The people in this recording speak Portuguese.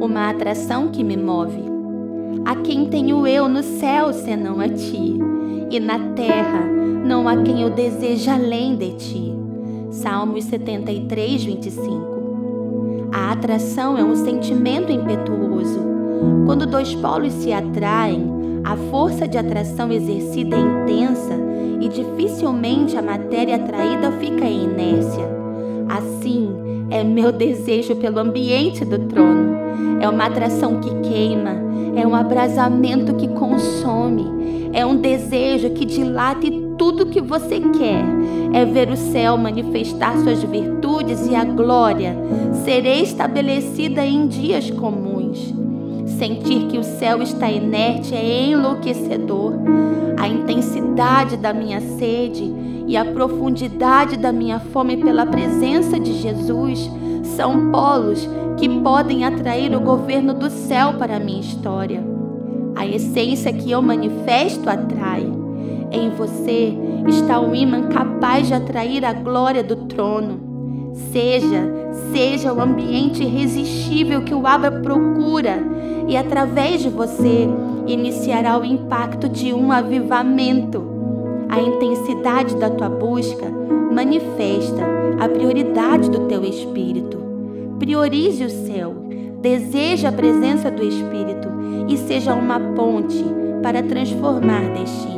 uma atração que me move. A quem tenho eu no céu senão a ti, e na terra não há quem eu deseje além de ti. Salmos 73, 25. A atração é um sentimento impetuoso. Quando dois polos se atraem, a força de atração exercida é intensa e dificilmente a matéria atraída fica em inércia. Assim, é meu desejo pelo ambiente do trono. É uma atração que queima, é um abrasamento que consome, é um desejo que dilate tudo que você quer. É ver o céu manifestar suas virtudes e a glória ser estabelecida em dias comuns. Sentir que o céu está inerte é enlouquecedor. A intensidade da minha sede e a profundidade da minha fome pela presença de Jesus são polos que podem atrair o governo do céu para a minha história. A essência que eu manifesto atrai. Em você está o imã capaz de atrair a glória do trono. Seja, seja o ambiente irresistível que o Abba procura e através de você iniciará o impacto de um avivamento. A intensidade da tua busca manifesta a prioridade do teu espírito. Priorize o céu, deseje a presença do Espírito e seja uma ponte para transformar destino.